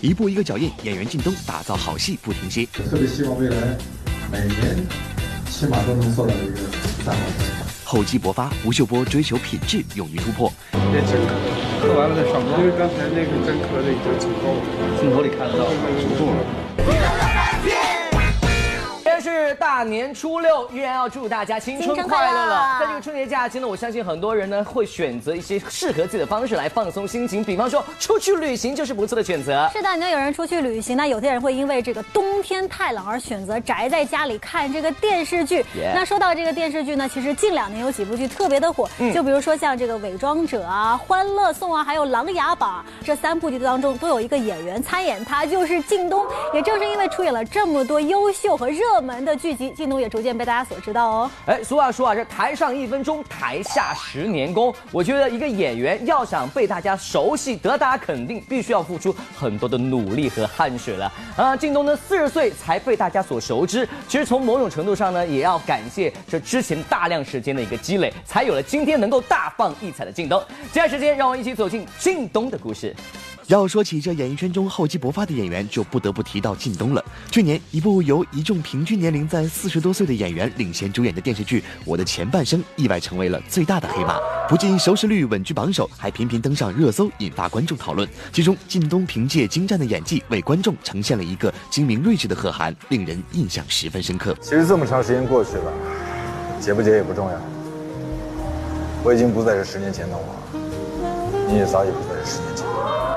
一步一个脚印，演员靳东打造好戏不停歇。特别希望未来每年起码都能做到一个三好戏。厚积薄发，吴秀波追求品质，勇于突破。别真磕，磕完了再上妆。因为刚才那个真磕的已经足够了，镜头里看得到，足够了。是大年初六，依然要祝大家新春快乐了。在这个春节假期呢，我相信很多人呢会选择一些适合自己的方式来放松心情，比方说出去旅行就是不错的选择。是的，你看有人出去旅行，那有些人会因为这个冬天太冷而选择宅在家里看这个电视剧。那说到这个电视剧呢，其实近两年有几部剧特别的火，就比如说像这个《伪装者》啊、《欢乐颂》啊，还有《琅琊榜》这三部剧当中都有一个演员参演，他就是靳东。也正是因为出演了这么多优秀和热门。的剧集，靳东也逐渐被大家所知道哦。哎，俗话说啊，这台上一分钟，台下十年功。我觉得一个演员要想被大家熟悉，得大家肯定，必须要付出很多的努力和汗水了。啊，靳东呢，四十岁才被大家所熟知。其实从某种程度上呢，也要感谢这之前大量时间的一个积累，才有了今天能够大放异彩的靳东。接下来时间，让我们一起走进靳东的故事。要说起这演艺圈中厚积薄发的演员，就不得不提到靳东了。去年，一部由一众平均年龄在四十多岁的演员领衔主演的电视剧《我的前半生》，意外成为了最大的黑马。不仅收视率稳居榜首，还频频登上热搜，引发观众讨论。其中，靳东凭借精湛的演技，为观众呈现了一个精明睿智的贺涵，令人印象十分深刻。其实这么长时间过去了，结不结也不重要。我已经不再是十年前的我，你也早已不再是十年。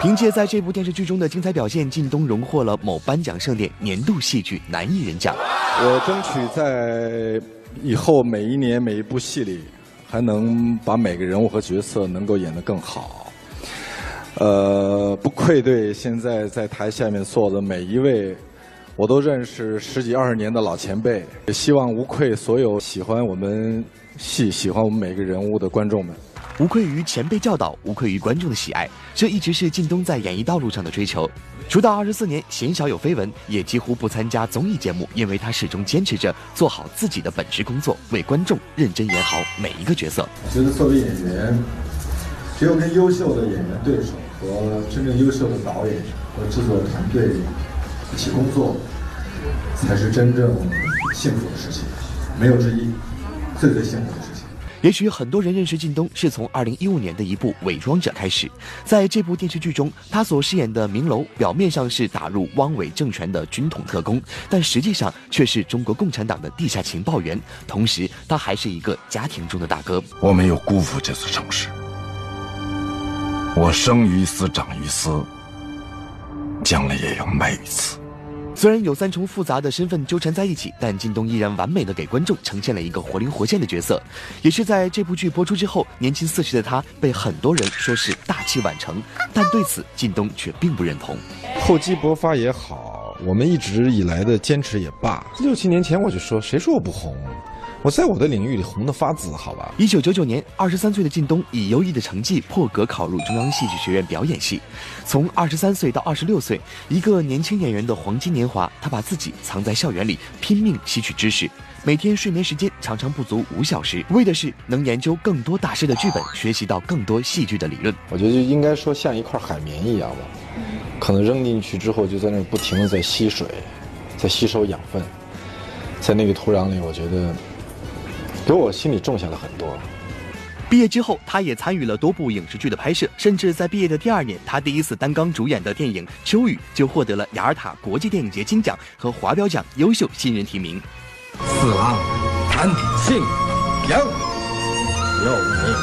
凭借在这部电视剧中的精彩表现，靳东荣获了某颁奖盛典年度戏剧男艺人奖。我争取在以后每一年每一部戏里，还能把每个人物和角色能够演得更好。呃，不愧对现在在台下面坐的每一位，我都认识十几二十年的老前辈。也希望无愧所有喜欢我们戏、喜欢我们每个人物的观众们。无愧于前辈教导，无愧于观众的喜爱，这一直是靳东在演艺道路上的追求。出道二十四年，鲜少有绯闻，也几乎不参加综艺节目，因为他始终坚持着做好自己的本职工作，为观众认真演好每一个角色。我觉得作为演员，只有跟优秀的演员对手和真正优秀的导演和制作团队一起工作，才是真正幸福的事情，没有之一，最最幸福的事情。也许很多人认识靳东是从二零一五年的一部《伪装者》开始，在这部电视剧中，他所饰演的明楼表面上是打入汪伪政权的军统特工，但实际上却是中国共产党的地下情报员，同时他还是一个家庭中的大哥。我没有辜负这座城市，我生于斯，长于斯，将来也要埋于此。虽然有三重复杂的身份纠缠在一起，但靳东依然完美的给观众呈现了一个活灵活现的角色。也是在这部剧播出之后，年轻四十的他被很多人说是大器晚成，但对此靳东却并不认同。厚积薄发也好，我们一直以来的坚持也罢，六七年前我就说，谁说我不红？我在我的领域里红的发紫，好吧。一九九九年，二十三岁的靳东以优异的成绩破格考入中央戏剧学院表演系。从二十三岁到二十六岁，一个年轻演员的黄金年华，他把自己藏在校园里，拼命吸取知识。每天睡眠时间常常不足五小时，为的是能研究更多大师的剧本，学习到更多戏剧的理论。我觉得就应该说像一块海绵一样吧，可能扔进去之后就在那不停的在吸水，在吸收养分，在那个土壤里，我觉得。给我心里种下了很多。毕业之后，他也参与了多部影视剧的拍摄，甚至在毕业的第二年，他第一次担纲主演的电影《秋雨》就获得了雅尔塔国际电影节金奖和华表奖优秀新人提名。四郎，谭信阳，又名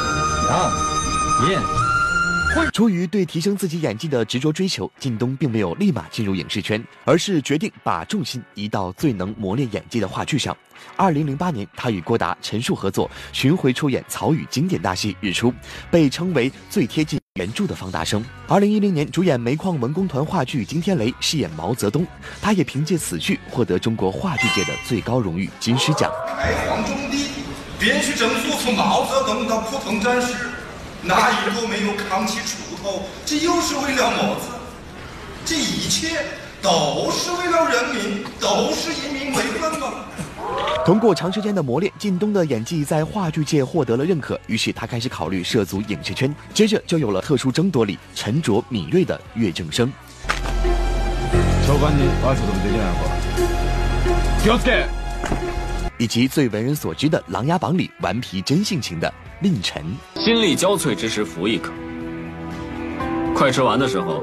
杨彦。出于对提升自己演技的执着追求，靳东并没有立马进入影视圈，而是决定把重心移到最能磨练演技的话剧上。二零零八年，他与郭达、陈数合作，巡回出演曹禺经典大戏《日出》，被称为最贴近原著的方大生。二零一零年，主演煤矿文工团话剧《惊天雷》，饰演毛泽东，他也凭借此剧获得中国话剧界的最高荣誉金狮奖。开荒种地，便是整肃从毛泽东到普通战士。哪一个没有扛起锄头？这又是为了么子？这一切都是为了人民，都是以民为本吗？通过长时间的磨练，靳东的演技在话剧界获得了认可，于是他开始考虑涉足影视圈，接着就有了特殊争夺里沉着敏锐的岳正生。以及最为人所知的《琅琊榜》里顽皮真性情的令晨。心力交瘁之时，服一颗。快吃完的时候，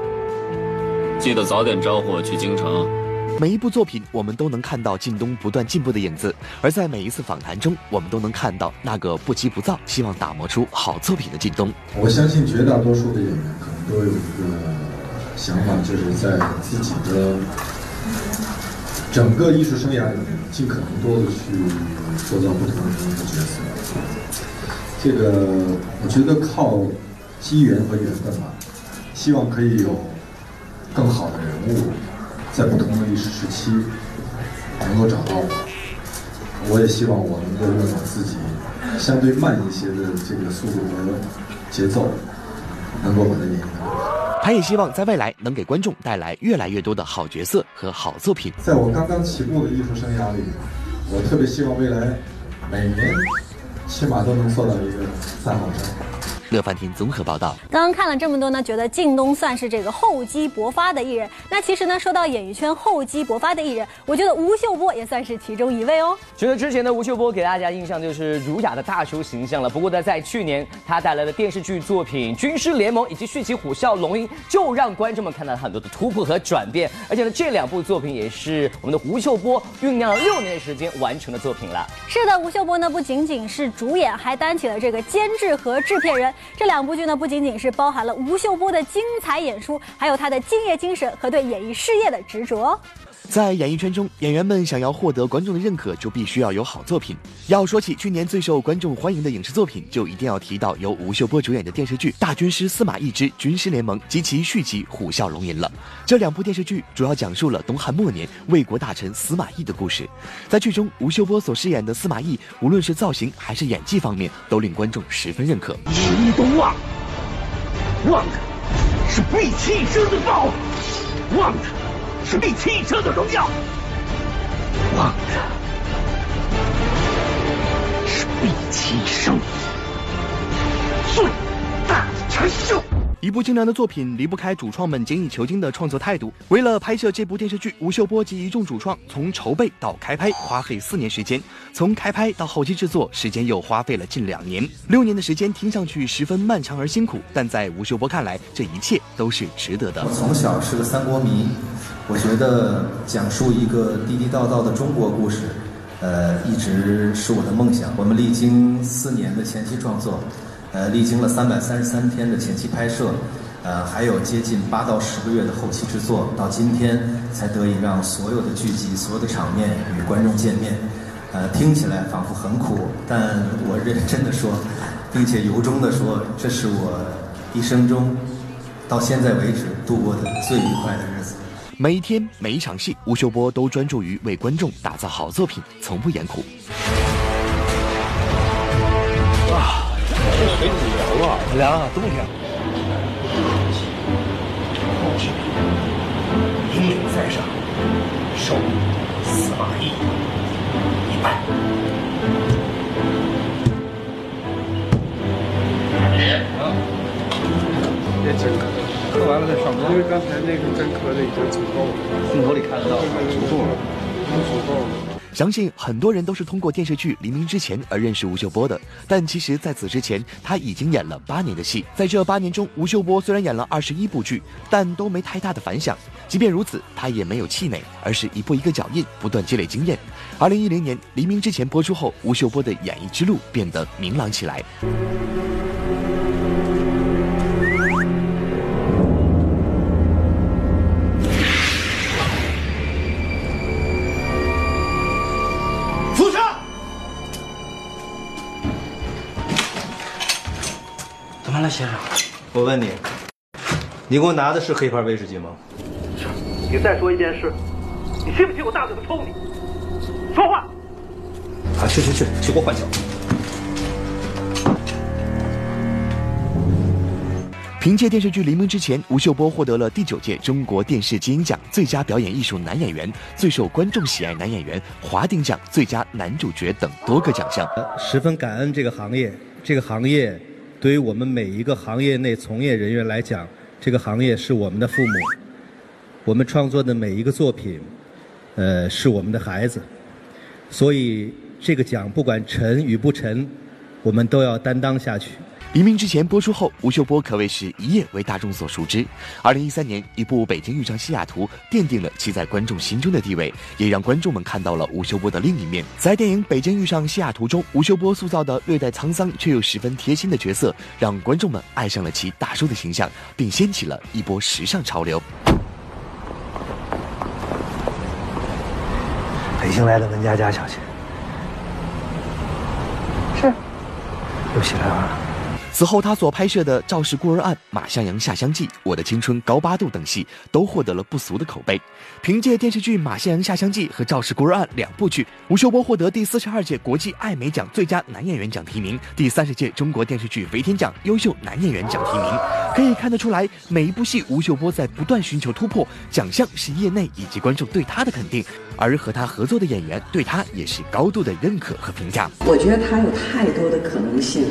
记得早点招呼我去京城。每一部作品，我们都能看到靳东不断进步的影子；而在每一次访谈中，我们都能看到那个不急不躁、希望打磨出好作品的靳东。我相信绝大多数的演员可能都有一个想法，就是在自己的整个艺术生涯里面，尽可能多的去塑造不同的人物角色。这个，我觉得靠机缘和缘分吧，希望可以有更好的人物。在不同的历史时期，能够找到我，我也希望我能够用我自己相对慢一些的这个速度和节奏，能够把它演绎的更好。他也希望在未来能给观众带来越来越多的好角色和好作品。在我刚刚起步的艺术生涯里，我特别希望未来每年起码都能做到一个三好生。乐翻天综合报道。刚刚看了这么多呢，觉得靳东算是这个厚积薄发的艺人。那其实呢，说到演艺圈厚积薄发的艺人，我觉得吴秀波也算是其中一位哦。觉得之前的吴秀波给大家印象就是儒雅的大叔形象了。不过呢，在去年他带来的电视剧作品《军师联盟》以及续集《虎啸龙吟》，就让观众们看到了很多的突破和转变。而且呢，这两部作品也是我们的吴秀波酝酿了六年的时间完成的作品了。是的，吴秀波呢不仅仅是主演，还担起了这个监制和制片人。这两部剧呢。不仅仅是包含了吴秀波的精彩演出，还有他的敬业精神和对演艺事业的执着。在演艺圈中，演员们想要获得观众的认可，就必须要有好作品。要说起去年最受观众欢迎的影视作品，就一定要提到由吴秀波主演的电视剧《大军师司马懿之军师联盟》及其续集《虎啸龙吟》了。这两部电视剧主要讲述了东汉末年魏国大臣司马懿的故事。在剧中，吴秀波所饰演的司马懿，无论是造型还是演技方面，都令观众十分认可。一东望，望的是毕其一生的报，望的。是毕其一生的荣耀，忘的是毕其一生最大的成就。一部精良的作品离不开主创们精益求精的创作态度。为了拍摄这部电视剧，吴秀波及一众主创从筹备到开拍花费四年时间，从开拍到后期制作时间又花费了近两年。六年的时间听上去十分漫长而辛苦，但在吴秀波看来，这一切都是值得的。我从小是个三国迷。我觉得讲述一个地地道道的中国故事，呃，一直是我的梦想。我们历经四年的前期创作，呃，历经了三百三十三天的前期拍摄，呃，还有接近八到十个月的后期制作，到今天才得以让所有的剧集、所有的场面与观众见面。呃，听起来仿佛很苦，但我认真的说，并且由衷的说，这是我一生中到现在为止度过的最愉快的日子。每一天每一场戏，吴秀波都专注于为观众打造好作品，从不言苦。这水凉啊，凉啊，冬天。英灵在上，受司马懿一拜。别真渴。喝完了再上班，因为刚才那个真磕的已经足够了，镜头里看得到，足够了，足够了。相信很多人都是通过电视剧《黎明之前》而认识吴秀波的，但其实在此之前，他已经演了八年的戏。在这八年中，吴秀波虽然演了二十一部剧，但都没太大的反响。即便如此，他也没有气馁，而是一步一个脚印，不断积累经验。二零一零年《黎明之前》播出后，吴秀波的演艺之路变得明朗起来。先生，我问你，你给我拿的是黑牌威士忌吗？你再说一件事，你信不信我大嘴巴抽你？说话！啊，去去去，去给我换酒。凭借电视剧《黎明之前》，吴秀波获得了第九届中国电视金鹰奖最佳表演艺术男演员、最受观众喜爱男演员、华鼎奖最佳男主角等多个奖项。十分感恩这个行业，这个行业对于我们每一个行业内从业人员来讲，这个行业是我们的父母。我们创作的每一个作品，呃，是我们的孩子，所以这个奖不管沉与不沉，我们都要担当下去。黎明之前播出后，吴秀波可谓是一夜为大众所熟知。二零一三年，一部《北京遇上西雅图》奠定了其在观众心中的地位，也让观众们看到了吴秀波的另一面。在电影《北京遇上西雅图》中，吴秀波塑造的略带沧桑却又十分贴心的角色，让观众们爱上了其大叔的形象，并掀起了一波时尚潮流。北京来的文佳佳小姐，是，又起来了。此后，他所拍摄的《赵氏孤儿案》《马向阳下乡记》《我的青春高八度》等戏都获得了不俗的口碑。凭借电视剧《马向阳下乡记》和《赵氏孤儿案》两部剧，吴秀波获得第四十二届国际艾美奖最佳男演员奖提名，第三十届中国电视剧维天奖优秀男演员奖提名。可以看得出来，每一部戏吴秀波在不断寻求突破，奖项是业内以及观众对他的肯定，而和他合作的演员对他也是高度的认可和评价。我觉得他有太多的可能性，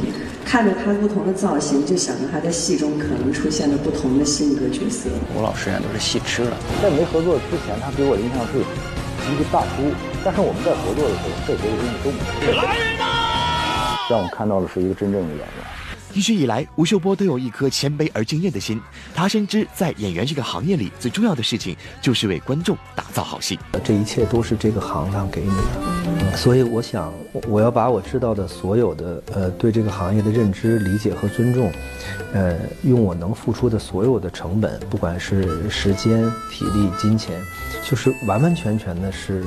看着他不同的造型，就想着他在戏中可能出现的不同的性格角色。吴老师也都是戏痴了，在没合作之前，他给我的印象是一个大叔，但是我们在合作的时候，这些东西都没有。来人呐！让我看到的是一个真正的演员。一直以来，吴秀波都有一颗谦卑而敬业的心。他深知，在演员这个行业里，最重要的事情就是为观众打造好戏。这一切都是这个行当给你的，所以我想，我要把我知道的所有的呃对这个行业的认知、理解和尊重，呃，用我能付出的所有的成本，不管是时间、体力、金钱，就是完完全全的是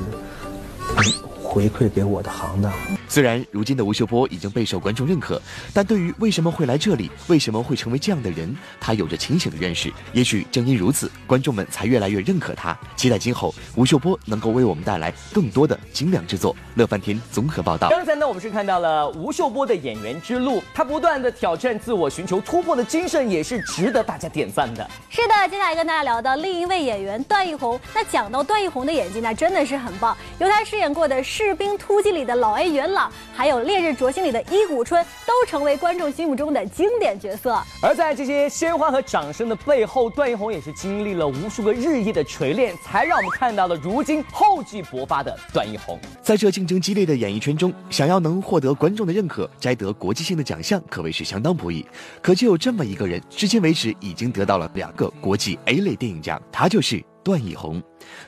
回馈给我的行当。虽然如今的吴秀波已经备受观众认可，但对于为什么会来这里，为什么会成为这样的人，他有着清醒的认识。也许正因如此，观众们才越来越认可他。期待今后吴秀波能够为我们带来更多的精良之作。乐翻天综合报道。刚才呢，我们是看到了吴秀波的演员之路，他不断的挑战自我、寻求突破的精神，也是值得大家点赞的。是的，接下来跟大家聊到另一位演员段奕宏。那讲到段奕宏的演技，那真的是很棒。由他饰演过的《士兵突击》里的老 A 元朗，还有《烈日灼心》里的伊谷春，都成为观众心目中的经典角色。而在这些鲜花和掌声的背后，段奕宏也是经历了无数个日夜的锤炼，才让我们看到了如今厚积薄发的段奕宏。在这竞争激烈的演艺圈中，想要能获得观众的认可，摘得国际性的奖项，可谓是相当不易。可就有这么一个人，至今为止已经得到了两个国际 A 类电影奖，他就是段奕宏。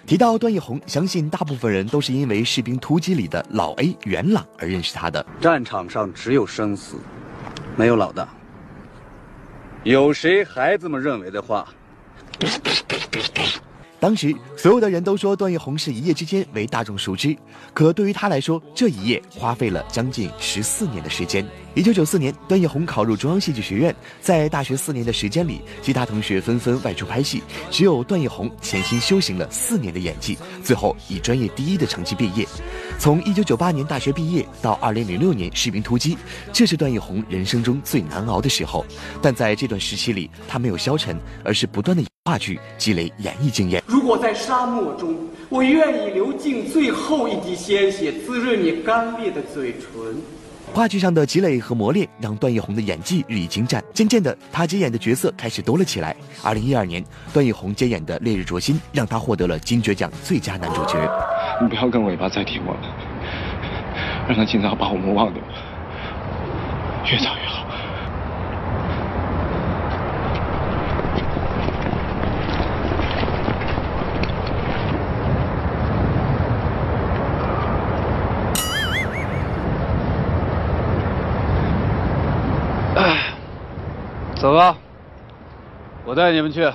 提到段奕宏，相信大部分人都是因为《士兵突击》里的老 A 元朗而认识他的。战场上只有生死，没有老大。有谁还这么认为的话？当时，所有的人都说段奕宏是一夜之间为大众熟知，可对于他来说，这一夜花费了将近十四年的时间。一九九四年，段奕宏考入中央戏剧学院，在大学四年的时间里，其他同学纷纷外出拍戏，只有段奕宏潜心修行了四年的演技，最后以专业第一的成绩毕业。从一九九八年大学毕业到二零零六年士兵突击，这是段奕宏人生中最难熬的时候。但在这段时期里，他没有消沉，而是不断的。话剧积累演艺经验。如果在沙漠中，我愿意流尽最后一滴鲜血，滋润你干裂的嘴唇。话剧上的积累和磨练，让段奕宏的演技日益精湛。渐渐的，他接演的角色开始多了起来。二零一二年，段奕宏接演的《烈日灼心》，让他获得了金爵奖最佳男主角。你不要跟尾巴再提我了，让他尽早把我们忘掉，越早越好。走吧，我带你们去。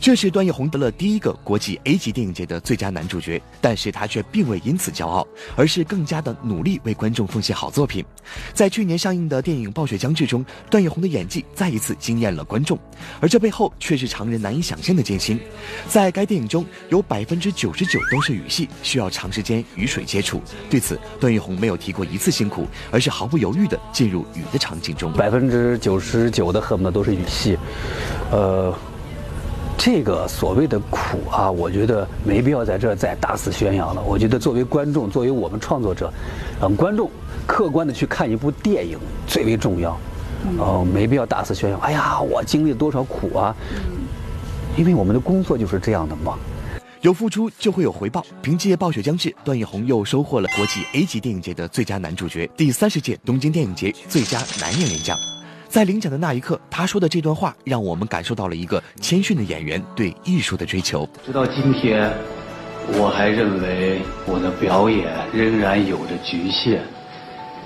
这是段奕宏得了第一个国际 A 级电影节的最佳男主角，但是他却并未因此骄傲，而是更加的努力为观众奉献好作品。在去年上映的电影《暴雪将至》中，段奕宏的演技再一次惊艳了观众，而这背后却是常人难以想象的艰辛。在该电影中有百分之九十九都是雨戏，需要长时间与水接触。对此，段奕宏没有提过一次辛苦，而是毫不犹豫地进入雨的场景中。百分之九十九的恨不得都是雨戏，呃。这个所谓的苦啊，我觉得没必要在这儿再大肆宣扬了。我觉得作为观众，作为我们创作者，让观众客观的去看一部电影最为重要。哦，没必要大肆宣扬。哎呀，我经历了多少苦啊！因为我们的工作就是这样的嘛。有付出就会有回报。凭借《暴雪将至》，段奕宏又收获了国际 A 级电影节的最佳男主角，第三十届东京电影节最佳男演员奖。在领奖的那一刻，他说的这段话让我们感受到了一个谦逊的演员对艺术的追求。直到今天，我还认为我的表演仍然有着局限，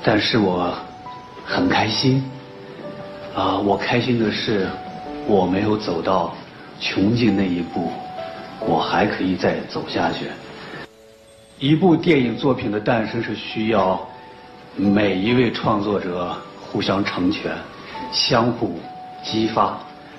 但是我很开心。啊，我开心的是，我没有走到穷尽那一步，我还可以再走下去。一部电影作品的诞生是需要每一位创作者互相成全。相互激发，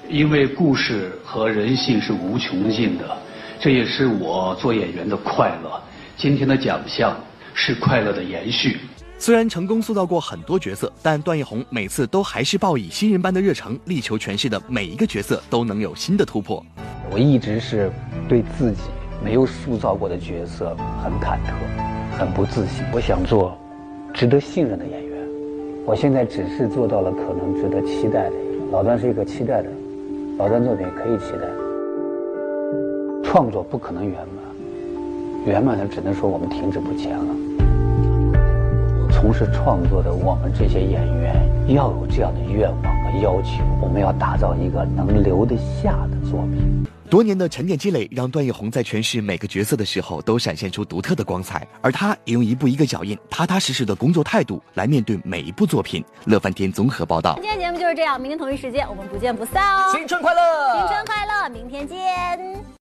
因为故事和人性是无穷尽的，这也是我做演员的快乐。今天的奖项是快乐的延续。虽然成功塑造过很多角色，但段奕宏每次都还是抱以新人般的热诚，力求诠释的每一个角色都能有新的突破。我一直是对自己没有塑造过的角色很忐忑，很不自信。我想做值得信任的演员。我现在只是做到了可能值得期待的。老段是一个期待的，老段作品可以期待。创作不可能圆满，圆满的只能说我们停止不前了。从事创作的我们这些演员要有这样的愿望和要求，我们要打造一个能留得下的作品。多年的沉淀积累，让段奕宏在诠释每个角色的时候都闪现出独特的光彩，而他也用一步一个脚印、踏踏实实的工作态度来面对每一部作品。乐翻天综合报道。今天节目就是这样，明天同一时间我们不见不散哦！新春快乐，新春快乐，明天见。